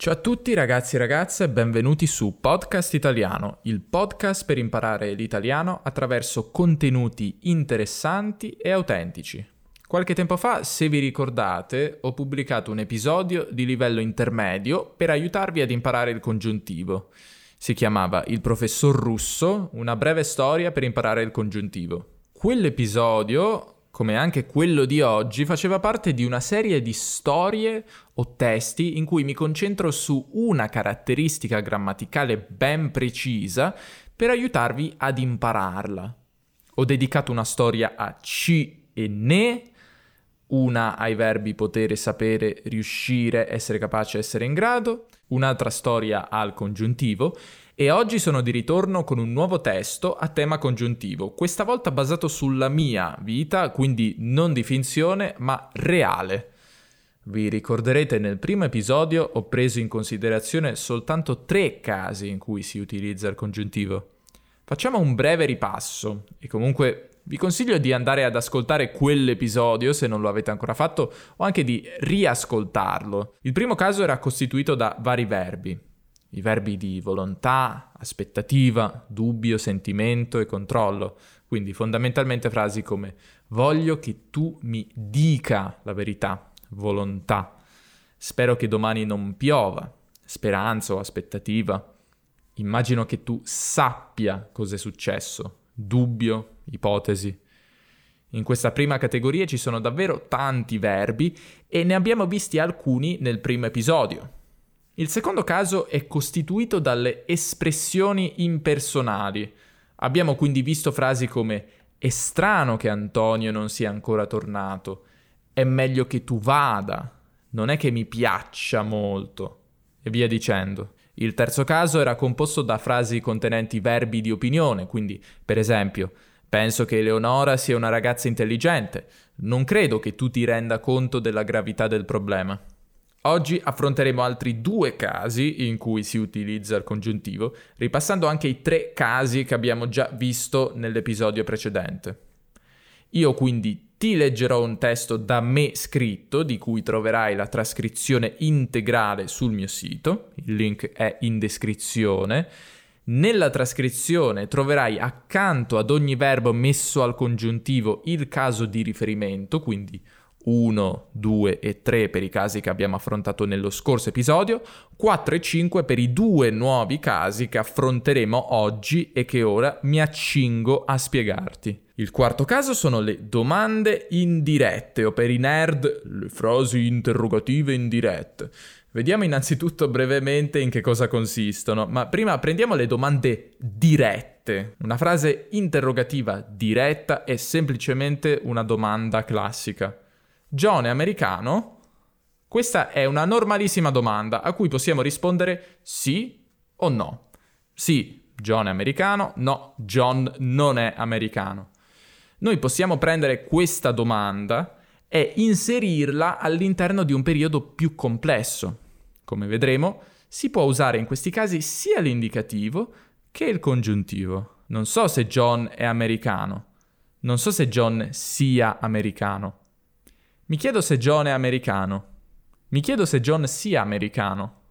Ciao a tutti ragazzi e ragazze benvenuti su Podcast Italiano, il podcast per imparare l'italiano attraverso contenuti interessanti e autentici. Qualche tempo fa, se vi ricordate, ho pubblicato un episodio di livello intermedio per aiutarvi ad imparare il congiuntivo. Si chiamava Il professor russo, una breve storia per imparare il congiuntivo. Quell'episodio come anche quello di oggi, faceva parte di una serie di storie o testi in cui mi concentro su una caratteristica grammaticale ben precisa per aiutarvi ad impararla. Ho dedicato una storia a ci e ne, una ai verbi potere, sapere, riuscire, essere capace, essere in grado, un'altra storia al congiuntivo e oggi sono di ritorno con un nuovo testo a tema congiuntivo, questa volta basato sulla mia vita, quindi non di finzione ma reale. Vi ricorderete nel primo episodio ho preso in considerazione soltanto tre casi in cui si utilizza il congiuntivo. Facciamo un breve ripasso e comunque vi consiglio di andare ad ascoltare quell'episodio se non lo avete ancora fatto o anche di riascoltarlo. Il primo caso era costituito da vari verbi. I verbi di volontà, aspettativa, dubbio, sentimento e controllo. Quindi fondamentalmente frasi come voglio che tu mi dica la verità, volontà. Spero che domani non piova, speranza o aspettativa. Immagino che tu sappia cos'è successo, dubbio, ipotesi. In questa prima categoria ci sono davvero tanti verbi e ne abbiamo visti alcuni nel primo episodio. Il secondo caso è costituito dalle espressioni impersonali. Abbiamo quindi visto frasi come è strano che Antonio non sia ancora tornato, è meglio che tu vada, non è che mi piaccia molto, e via dicendo. Il terzo caso era composto da frasi contenenti verbi di opinione, quindi per esempio Penso che Eleonora sia una ragazza intelligente. Non credo che tu ti renda conto della gravità del problema. Oggi affronteremo altri due casi in cui si utilizza il congiuntivo, ripassando anche i tre casi che abbiamo già visto nell'episodio precedente. Io quindi ti leggerò un testo da me scritto, di cui troverai la trascrizione integrale sul mio sito, il link è in descrizione, nella trascrizione troverai accanto ad ogni verbo messo al congiuntivo il caso di riferimento, quindi 1, 2 e 3 per i casi che abbiamo affrontato nello scorso episodio, 4 e 5 per i due nuovi casi che affronteremo oggi e che ora mi accingo a spiegarti. Il quarto caso sono le domande indirette o per i nerd le frasi interrogative indirette. Vediamo innanzitutto brevemente in che cosa consistono, ma prima prendiamo le domande dirette. Una frase interrogativa diretta è semplicemente una domanda classica. John è americano? Questa è una normalissima domanda a cui possiamo rispondere sì o no. Sì, John è americano, no, John non è americano. Noi possiamo prendere questa domanda è inserirla all'interno di un periodo più complesso. Come vedremo, si può usare in questi casi sia l'indicativo che il congiuntivo. Non so se John è americano. Non so se John sia americano. Mi chiedo se John è americano. Mi chiedo se John sia americano.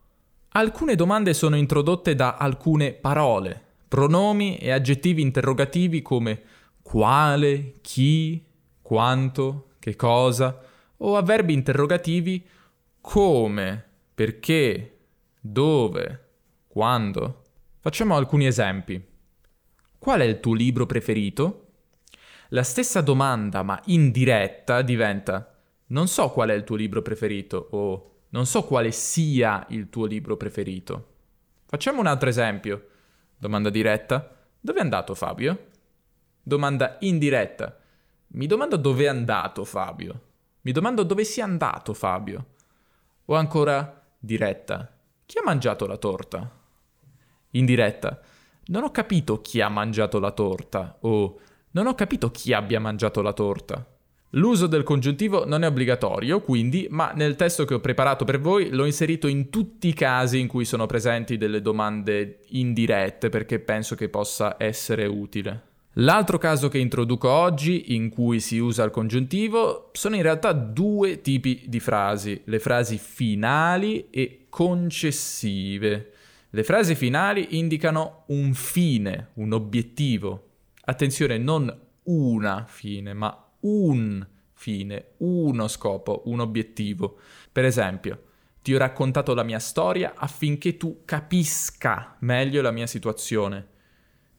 Alcune domande sono introdotte da alcune parole, pronomi e aggettivi interrogativi come quale, chi, quanto, che cosa, o avverbi interrogativi come, perché, dove, quando. Facciamo alcuni esempi. Qual è il tuo libro preferito? La stessa domanda, ma indiretta, diventa non so qual è il tuo libro preferito o non so quale sia il tuo libro preferito. Facciamo un altro esempio. Domanda diretta. Dove è andato Fabio? Domanda indiretta. Mi domando dove è andato Fabio. Mi domando dove sia andato Fabio. O ancora diretta. Chi ha mangiato la torta? Indiretta. Non ho capito chi ha mangiato la torta. O non ho capito chi abbia mangiato la torta. L'uso del congiuntivo non è obbligatorio, quindi, ma nel testo che ho preparato per voi l'ho inserito in tutti i casi in cui sono presenti delle domande indirette perché penso che possa essere utile. L'altro caso che introduco oggi in cui si usa il congiuntivo sono in realtà due tipi di frasi, le frasi finali e concessive. Le frasi finali indicano un fine, un obiettivo. Attenzione, non una fine, ma un fine, uno scopo, un obiettivo. Per esempio, ti ho raccontato la mia storia affinché tu capisca meglio la mia situazione.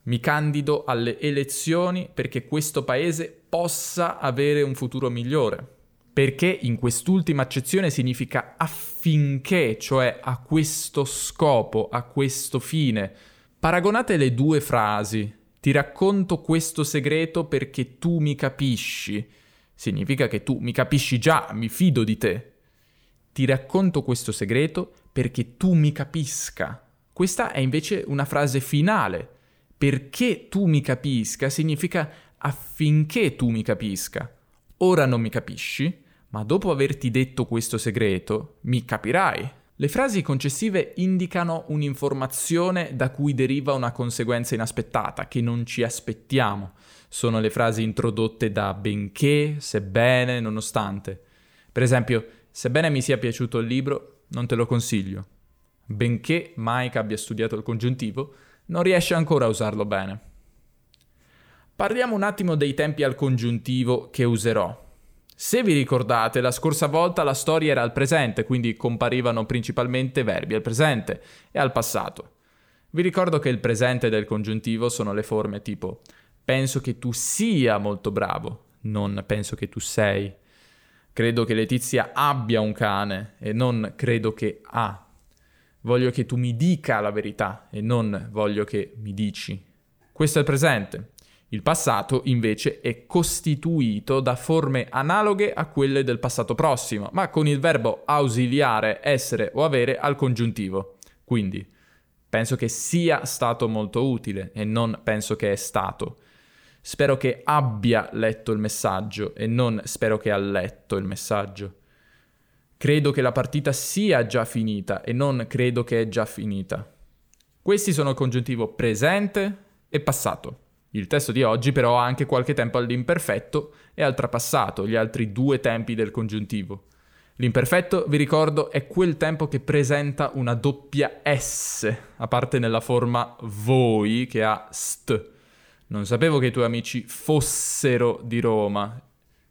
Mi candido alle elezioni perché questo paese possa avere un futuro migliore. Perché in quest'ultima accezione significa affinché, cioè a questo scopo, a questo fine. Paragonate le due frasi. Ti racconto questo segreto perché tu mi capisci. Significa che tu mi capisci già, mi fido di te. Ti racconto questo segreto perché tu mi capisca. Questa è invece una frase finale. Perché tu mi capisca significa affinché tu mi capisca. Ora non mi capisci, ma dopo averti detto questo segreto, mi capirai. Le frasi concessive indicano un'informazione da cui deriva una conseguenza inaspettata, che non ci aspettiamo. Sono le frasi introdotte da benché, sebbene, nonostante. Per esempio, sebbene mi sia piaciuto il libro, non te lo consiglio. Benché Mike abbia studiato il congiuntivo, non riesce ancora a usarlo bene. Parliamo un attimo dei tempi al congiuntivo che userò. Se vi ricordate, la scorsa volta la storia era al presente, quindi comparivano principalmente verbi al presente e al passato. Vi ricordo che il presente del congiuntivo sono le forme tipo penso che tu sia molto bravo, non penso che tu sei. Credo che Letizia abbia un cane e non credo che ha. Voglio che tu mi dica la verità e non voglio che mi dici. Questo è il presente. Il passato invece è costituito da forme analoghe a quelle del passato prossimo, ma con il verbo ausiliare essere o avere al congiuntivo. Quindi penso che sia stato molto utile e non penso che è stato. Spero che abbia letto il messaggio e non spero che ha letto il messaggio. Credo che la partita sia già finita e non credo che è già finita. Questi sono il congiuntivo presente e passato. Il testo di oggi però ha anche qualche tempo all'imperfetto e al trapassato, gli altri due tempi del congiuntivo. L'imperfetto, vi ricordo, è quel tempo che presenta una doppia S, a parte nella forma voi che ha st. Non sapevo che i tuoi amici fossero di Roma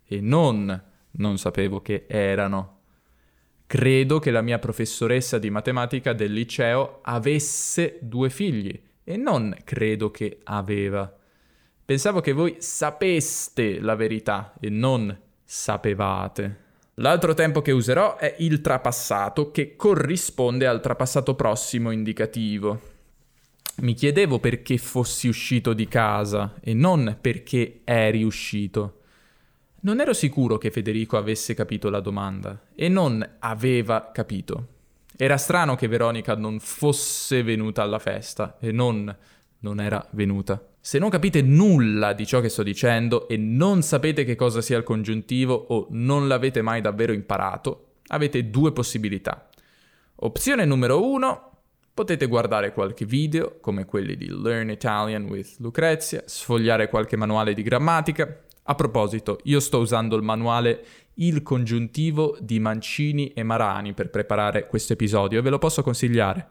e non non sapevo che erano. Credo che la mia professoressa di matematica del liceo avesse due figli e non credo che aveva. Pensavo che voi sapeste la verità e non sapevate. L'altro tempo che userò è il trapassato, che corrisponde al trapassato prossimo indicativo. Mi chiedevo perché fossi uscito di casa e non perché eri uscito. Non ero sicuro che Federico avesse capito la domanda e non aveva capito. Era strano che Veronica non fosse venuta alla festa e non non era venuta. Se non capite nulla di ciò che sto dicendo e non sapete che cosa sia il congiuntivo o non l'avete mai davvero imparato, avete due possibilità. Opzione numero uno, potete guardare qualche video come quelli di Learn Italian with Lucrezia, sfogliare qualche manuale di grammatica. A proposito, io sto usando il manuale Il congiuntivo di Mancini e Marani per preparare questo episodio e ve lo posso consigliare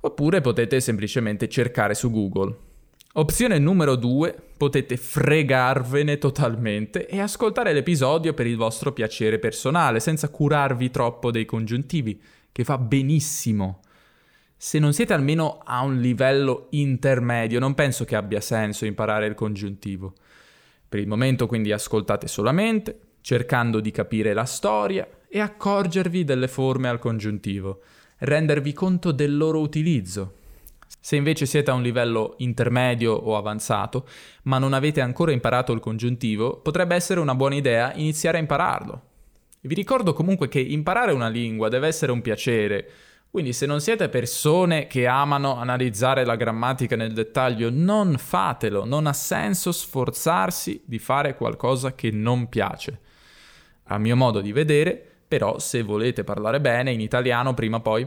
oppure potete semplicemente cercare su Google. Opzione numero 2, potete fregarvene totalmente e ascoltare l'episodio per il vostro piacere personale, senza curarvi troppo dei congiuntivi, che fa benissimo. Se non siete almeno a un livello intermedio, non penso che abbia senso imparare il congiuntivo. Per il momento quindi ascoltate solamente, cercando di capire la storia e accorgervi delle forme al congiuntivo rendervi conto del loro utilizzo. Se invece siete a un livello intermedio o avanzato, ma non avete ancora imparato il congiuntivo, potrebbe essere una buona idea iniziare a impararlo. Vi ricordo comunque che imparare una lingua deve essere un piacere, quindi se non siete persone che amano analizzare la grammatica nel dettaglio, non fatelo, non ha senso sforzarsi di fare qualcosa che non piace. A mio modo di vedere, però se volete parlare bene in italiano prima o poi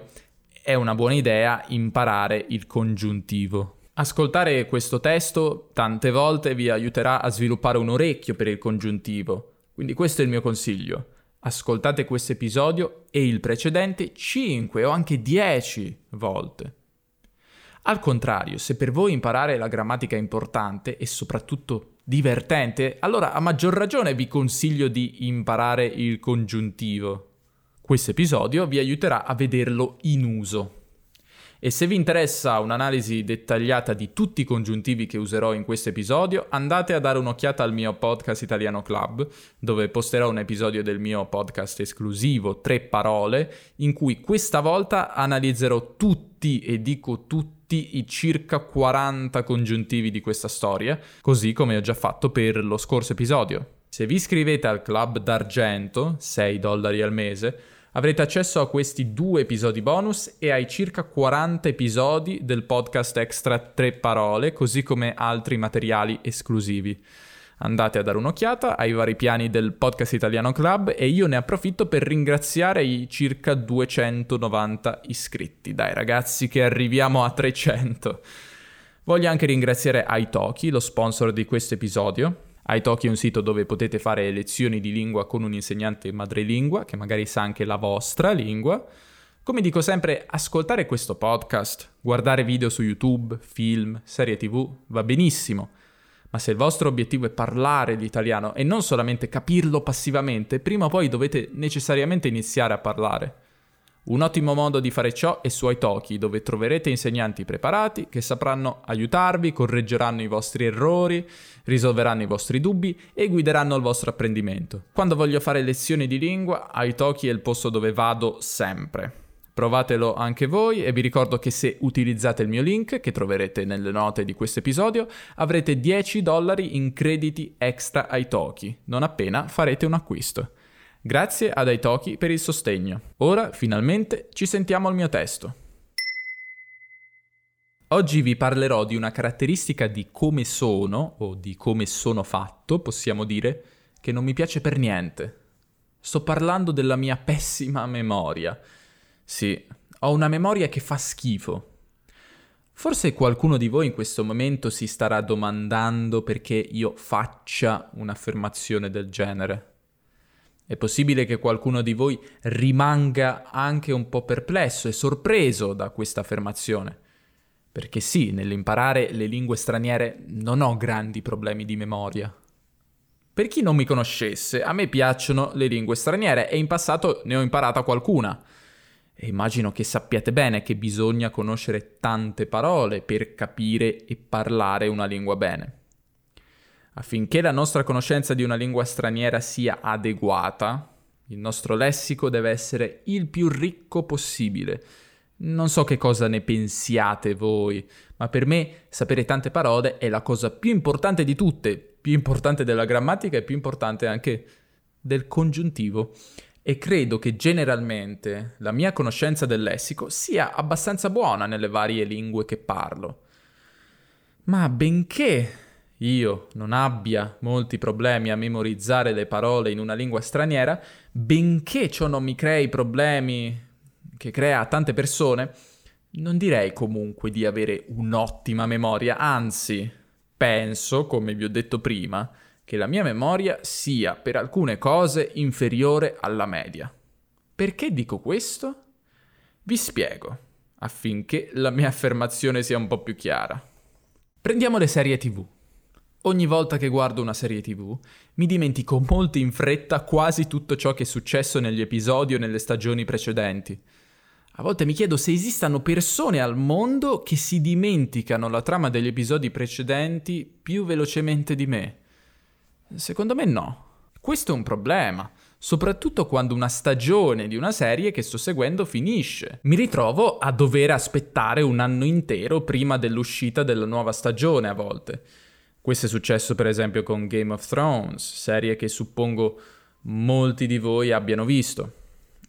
è una buona idea imparare il congiuntivo. Ascoltare questo testo tante volte vi aiuterà a sviluppare un orecchio per il congiuntivo, quindi questo è il mio consiglio. Ascoltate questo episodio e il precedente 5 o anche 10 volte. Al contrario, se per voi imparare la grammatica è importante e soprattutto divertente, allora a maggior ragione vi consiglio di imparare il congiuntivo. Questo episodio vi aiuterà a vederlo in uso. E se vi interessa un'analisi dettagliata di tutti i congiuntivi che userò in questo episodio, andate a dare un'occhiata al mio podcast Italiano Club, dove posterò un episodio del mio podcast esclusivo, Tre parole, in cui questa volta analizzerò tutti, e dico tutti, i circa 40 congiuntivi di questa storia, così come ho già fatto per lo scorso episodio. Se vi iscrivete al club d'argento, 6 dollari al mese, avrete accesso a questi due episodi bonus e ai circa 40 episodi del podcast extra 3 parole, così come altri materiali esclusivi. Andate a dare un'occhiata ai vari piani del Podcast Italiano Club e io ne approfitto per ringraziare i circa 290 iscritti. Dai ragazzi che arriviamo a 300. Voglio anche ringraziare Aitoki, lo sponsor di questo episodio, Italki è un sito dove potete fare lezioni di lingua con un insegnante madrelingua che magari sa anche la vostra lingua. Come dico sempre, ascoltare questo podcast, guardare video su YouTube, film, serie TV va benissimo, ma se il vostro obiettivo è parlare l'italiano e non solamente capirlo passivamente, prima o poi dovete necessariamente iniziare a parlare. Un ottimo modo di fare ciò è su Italki, dove troverete insegnanti preparati che sapranno aiutarvi, correggeranno i vostri errori, risolveranno i vostri dubbi e guideranno il vostro apprendimento. Quando voglio fare lezioni di lingua, Italki è il posto dove vado sempre. Provatelo anche voi e vi ricordo che se utilizzate il mio link, che troverete nelle note di questo episodio, avrete 10 dollari in crediti extra Italki, non appena farete un acquisto. Grazie ad Aitoki per il sostegno. Ora, finalmente, ci sentiamo al mio testo. Oggi vi parlerò di una caratteristica di come sono, o di come sono fatto, possiamo dire, che non mi piace per niente. Sto parlando della mia pessima memoria. Sì, ho una memoria che fa schifo. Forse qualcuno di voi in questo momento si starà domandando perché io faccia un'affermazione del genere. È possibile che qualcuno di voi rimanga anche un po' perplesso e sorpreso da questa affermazione. Perché sì, nell'imparare le lingue straniere non ho grandi problemi di memoria. Per chi non mi conoscesse, a me piacciono le lingue straniere e in passato ne ho imparata qualcuna. E immagino che sappiate bene che bisogna conoscere tante parole per capire e parlare una lingua bene. Affinché la nostra conoscenza di una lingua straniera sia adeguata, il nostro lessico deve essere il più ricco possibile. Non so che cosa ne pensiate voi, ma per me sapere tante parole è la cosa più importante di tutte, più importante della grammatica e più importante anche del congiuntivo. E credo che generalmente la mia conoscenza del lessico sia abbastanza buona nelle varie lingue che parlo. Ma benché io non abbia molti problemi a memorizzare le parole in una lingua straniera, benché ciò non mi crei problemi che crea a tante persone, non direi comunque di avere un'ottima memoria, anzi, penso, come vi ho detto prima, che la mia memoria sia per alcune cose inferiore alla media. Perché dico questo? Vi spiego, affinché la mia affermazione sia un po' più chiara. Prendiamo le serie TV. Ogni volta che guardo una serie tv mi dimentico molto in fretta quasi tutto ciò che è successo negli episodi o nelle stagioni precedenti. A volte mi chiedo se esistano persone al mondo che si dimenticano la trama degli episodi precedenti più velocemente di me. Secondo me no. Questo è un problema, soprattutto quando una stagione di una serie che sto seguendo finisce. Mi ritrovo a dover aspettare un anno intero prima dell'uscita della nuova stagione a volte. Questo è successo per esempio con Game of Thrones, serie che suppongo molti di voi abbiano visto.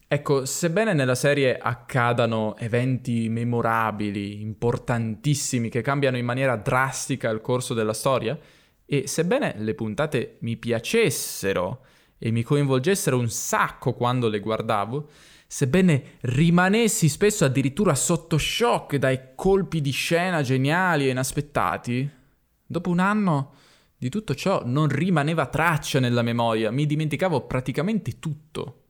Ecco, sebbene nella serie accadano eventi memorabili, importantissimi, che cambiano in maniera drastica il corso della storia, e sebbene le puntate mi piacessero e mi coinvolgessero un sacco quando le guardavo, sebbene rimanessi spesso addirittura sotto shock dai colpi di scena geniali e inaspettati, dopo un anno di tutto ciò non rimaneva traccia nella memoria, mi dimenticavo praticamente tutto.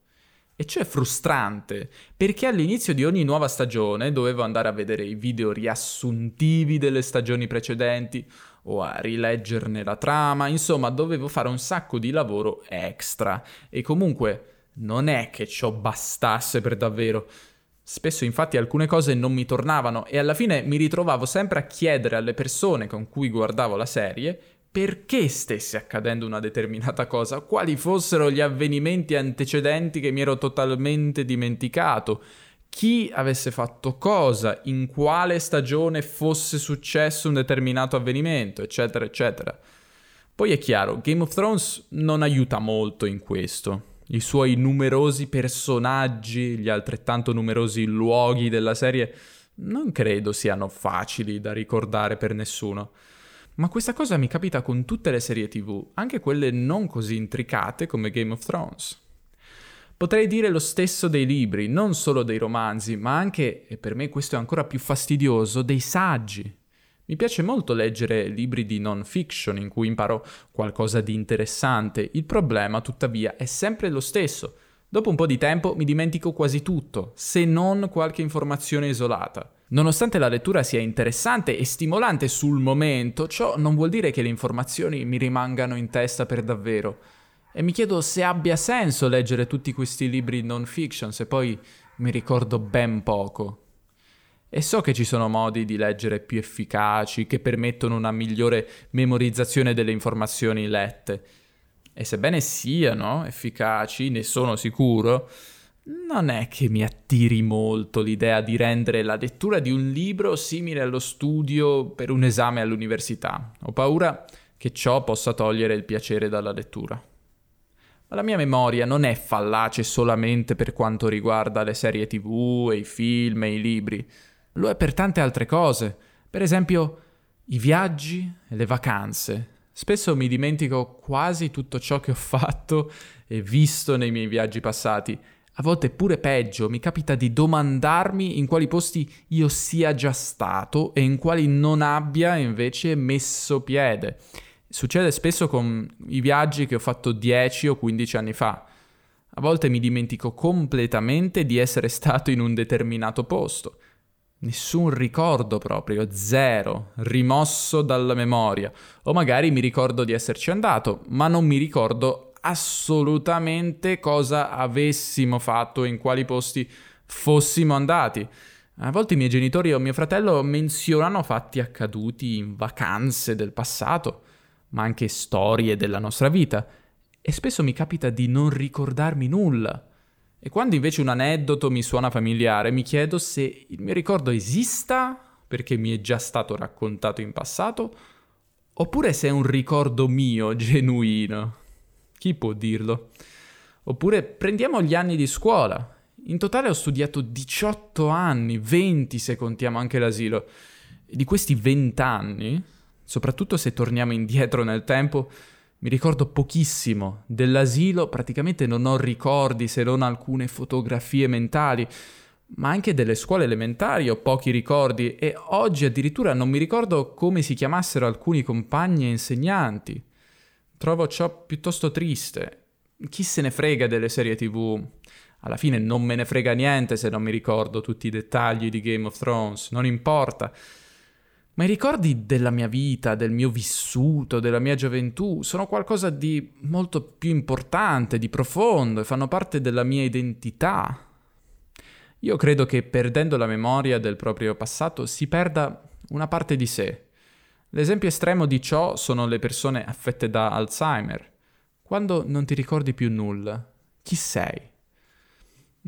E ciò è frustrante, perché all'inizio di ogni nuova stagione dovevo andare a vedere i video riassuntivi delle stagioni precedenti o a rileggerne la trama, insomma dovevo fare un sacco di lavoro extra e comunque non è che ciò bastasse per davvero. Spesso infatti alcune cose non mi tornavano e alla fine mi ritrovavo sempre a chiedere alle persone con cui guardavo la serie perché stesse accadendo una determinata cosa, quali fossero gli avvenimenti antecedenti che mi ero totalmente dimenticato, chi avesse fatto cosa, in quale stagione fosse successo un determinato avvenimento, eccetera, eccetera. Poi è chiaro, Game of Thrones non aiuta molto in questo i suoi numerosi personaggi, gli altrettanto numerosi luoghi della serie, non credo siano facili da ricordare per nessuno. Ma questa cosa mi capita con tutte le serie tv, anche quelle non così intricate come Game of Thrones. Potrei dire lo stesso dei libri, non solo dei romanzi, ma anche, e per me questo è ancora più fastidioso, dei saggi. Mi piace molto leggere libri di non fiction in cui imparo qualcosa di interessante. Il problema, tuttavia, è sempre lo stesso. Dopo un po' di tempo mi dimentico quasi tutto, se non qualche informazione isolata. Nonostante la lettura sia interessante e stimolante sul momento, ciò non vuol dire che le informazioni mi rimangano in testa per davvero. E mi chiedo se abbia senso leggere tutti questi libri non fiction se poi mi ricordo ben poco. E so che ci sono modi di leggere più efficaci che permettono una migliore memorizzazione delle informazioni lette. E sebbene siano efficaci, ne sono sicuro, non è che mi attiri molto l'idea di rendere la lettura di un libro simile allo studio per un esame all'università. Ho paura che ciò possa togliere il piacere dalla lettura. Ma la mia memoria non è fallace solamente per quanto riguarda le serie tv i film e i libri lo è per tante altre cose, per esempio i viaggi e le vacanze. Spesso mi dimentico quasi tutto ciò che ho fatto e visto nei miei viaggi passati. A volte pure peggio, mi capita di domandarmi in quali posti io sia già stato e in quali non abbia invece messo piede. Succede spesso con i viaggi che ho fatto 10 o 15 anni fa. A volte mi dimentico completamente di essere stato in un determinato posto. Nessun ricordo proprio, zero, rimosso dalla memoria. O magari mi ricordo di esserci andato, ma non mi ricordo assolutamente cosa avessimo fatto in quali posti fossimo andati. A volte i miei genitori o mio fratello menzionano fatti accaduti in vacanze del passato, ma anche storie della nostra vita, e spesso mi capita di non ricordarmi nulla. E quando invece un aneddoto mi suona familiare, mi chiedo se il mio ricordo esista perché mi è già stato raccontato in passato, oppure se è un ricordo mio genuino. Chi può dirlo? Oppure prendiamo gli anni di scuola. In totale ho studiato 18 anni, 20 se contiamo anche l'asilo. E di questi 20 anni, soprattutto se torniamo indietro nel tempo, mi ricordo pochissimo dell'asilo, praticamente non ho ricordi se non alcune fotografie mentali, ma anche delle scuole elementari ho pochi ricordi e oggi addirittura non mi ricordo come si chiamassero alcuni compagni e insegnanti. Trovo ciò piuttosto triste. Chi se ne frega delle serie tv? Alla fine non me ne frega niente se non mi ricordo tutti i dettagli di Game of Thrones, non importa. Ma i ricordi della mia vita, del mio vissuto, della mia gioventù sono qualcosa di molto più importante, di profondo e fanno parte della mia identità. Io credo che perdendo la memoria del proprio passato si perda una parte di sé. L'esempio estremo di ciò sono le persone affette da Alzheimer. Quando non ti ricordi più nulla, chi sei?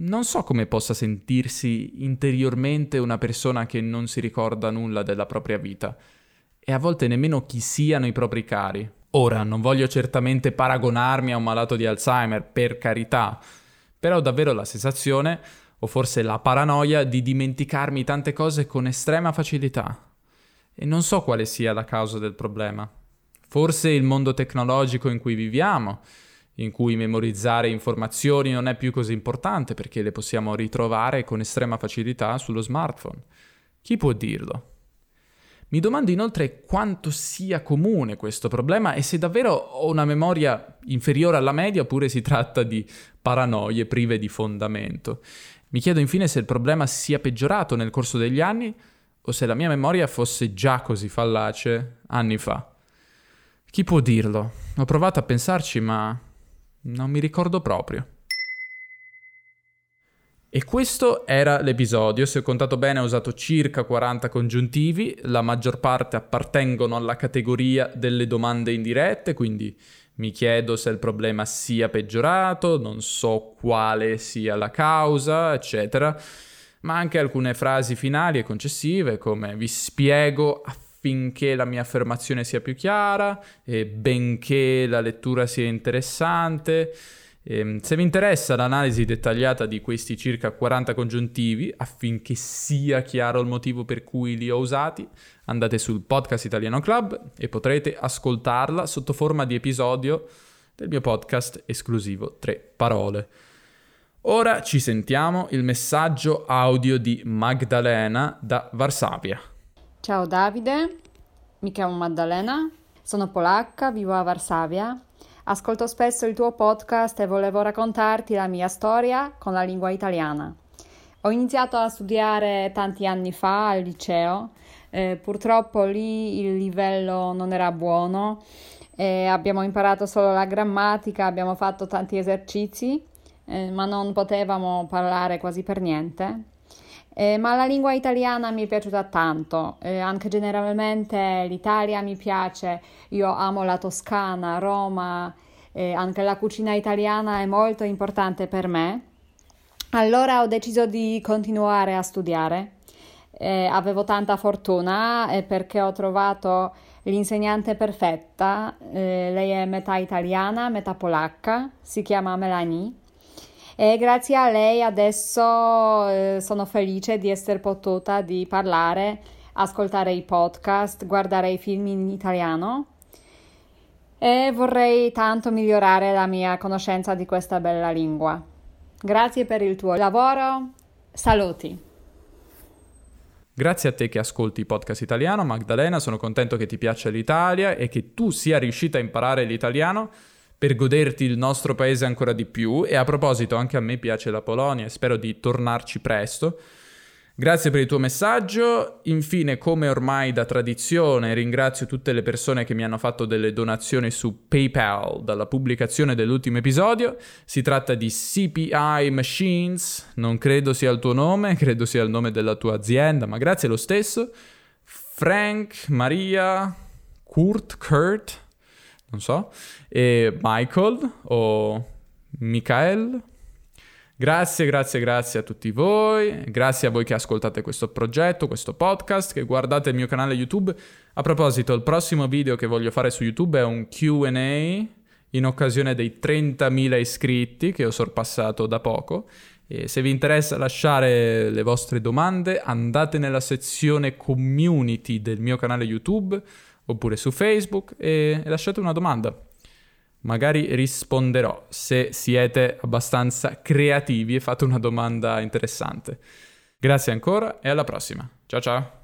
Non so come possa sentirsi interiormente una persona che non si ricorda nulla della propria vita e a volte nemmeno chi siano i propri cari. Ora, non voglio certamente paragonarmi a un malato di Alzheimer, per carità, però ho davvero la sensazione, o forse la paranoia, di dimenticarmi tante cose con estrema facilità. E non so quale sia la causa del problema. Forse il mondo tecnologico in cui viviamo, in cui memorizzare informazioni non è più così importante perché le possiamo ritrovare con estrema facilità sullo smartphone. Chi può dirlo? Mi domando inoltre quanto sia comune questo problema e se davvero ho una memoria inferiore alla media oppure si tratta di paranoie prive di fondamento. Mi chiedo infine se il problema sia peggiorato nel corso degli anni o se la mia memoria fosse già così fallace anni fa. Chi può dirlo? Ho provato a pensarci, ma non mi ricordo proprio. E questo era l'episodio, se ho contato bene ho usato circa 40 congiuntivi, la maggior parte appartengono alla categoria delle domande indirette, quindi mi chiedo se il problema sia peggiorato, non so quale sia la causa, eccetera, ma anche alcune frasi finali e concessive come vi spiego affinché la mia affermazione sia più chiara e benché la lettura sia interessante. Ehm, se vi interessa l'analisi dettagliata di questi circa 40 congiuntivi, affinché sia chiaro il motivo per cui li ho usati, andate sul podcast Italiano Club e potrete ascoltarla sotto forma di episodio del mio podcast esclusivo Tre Parole. Ora ci sentiamo il messaggio audio di Magdalena da Varsavia. Ciao Davide, mi chiamo Maddalena, sono polacca, vivo a Varsavia Ascolto spesso il tuo podcast e volevo raccontarti la mia storia con la lingua italiana. Ho iniziato a studiare tanti anni fa al liceo, eh, purtroppo lì il livello non era buono, eh, abbiamo imparato solo la grammatica, abbiamo fatto tanti esercizi, eh, ma non potevamo parlare quasi per niente. Eh, ma la lingua italiana mi è piaciuta tanto, eh, anche generalmente l'Italia mi piace, io amo la Toscana, Roma, eh, anche la cucina italiana è molto importante per me. Allora ho deciso di continuare a studiare. Eh, avevo tanta fortuna eh, perché ho trovato l'insegnante perfetta, eh, lei è metà italiana, metà polacca, si chiama Melanie e grazie a lei adesso eh, sono felice di essere potuta di parlare, ascoltare i podcast, guardare i film in italiano e vorrei tanto migliorare la mia conoscenza di questa bella lingua. Grazie per il tuo lavoro. Saluti. Grazie a te che ascolti podcast italiano, Magdalena, sono contento che ti piaccia l'Italia e che tu sia riuscita a imparare l'italiano per goderti il nostro paese ancora di più e a proposito anche a me piace la Polonia e spero di tornarci presto. Grazie per il tuo messaggio. Infine, come ormai da tradizione, ringrazio tutte le persone che mi hanno fatto delle donazioni su PayPal dalla pubblicazione dell'ultimo episodio. Si tratta di CPI Machines, non credo sia il tuo nome, credo sia il nome della tua azienda, ma grazie lo stesso. Frank, Maria, Kurt, Kurt, non so, e Michael o Michael. Grazie, grazie, grazie a tutti voi, grazie a voi che ascoltate questo progetto, questo podcast, che guardate il mio canale YouTube. A proposito, il prossimo video che voglio fare su YouTube è un QA in occasione dei 30.000 iscritti che ho sorpassato da poco. E se vi interessa lasciare le vostre domande, andate nella sezione community del mio canale YouTube oppure su Facebook e lasciate una domanda. Magari risponderò se siete abbastanza creativi e fate una domanda interessante. Grazie ancora e alla prossima. Ciao ciao.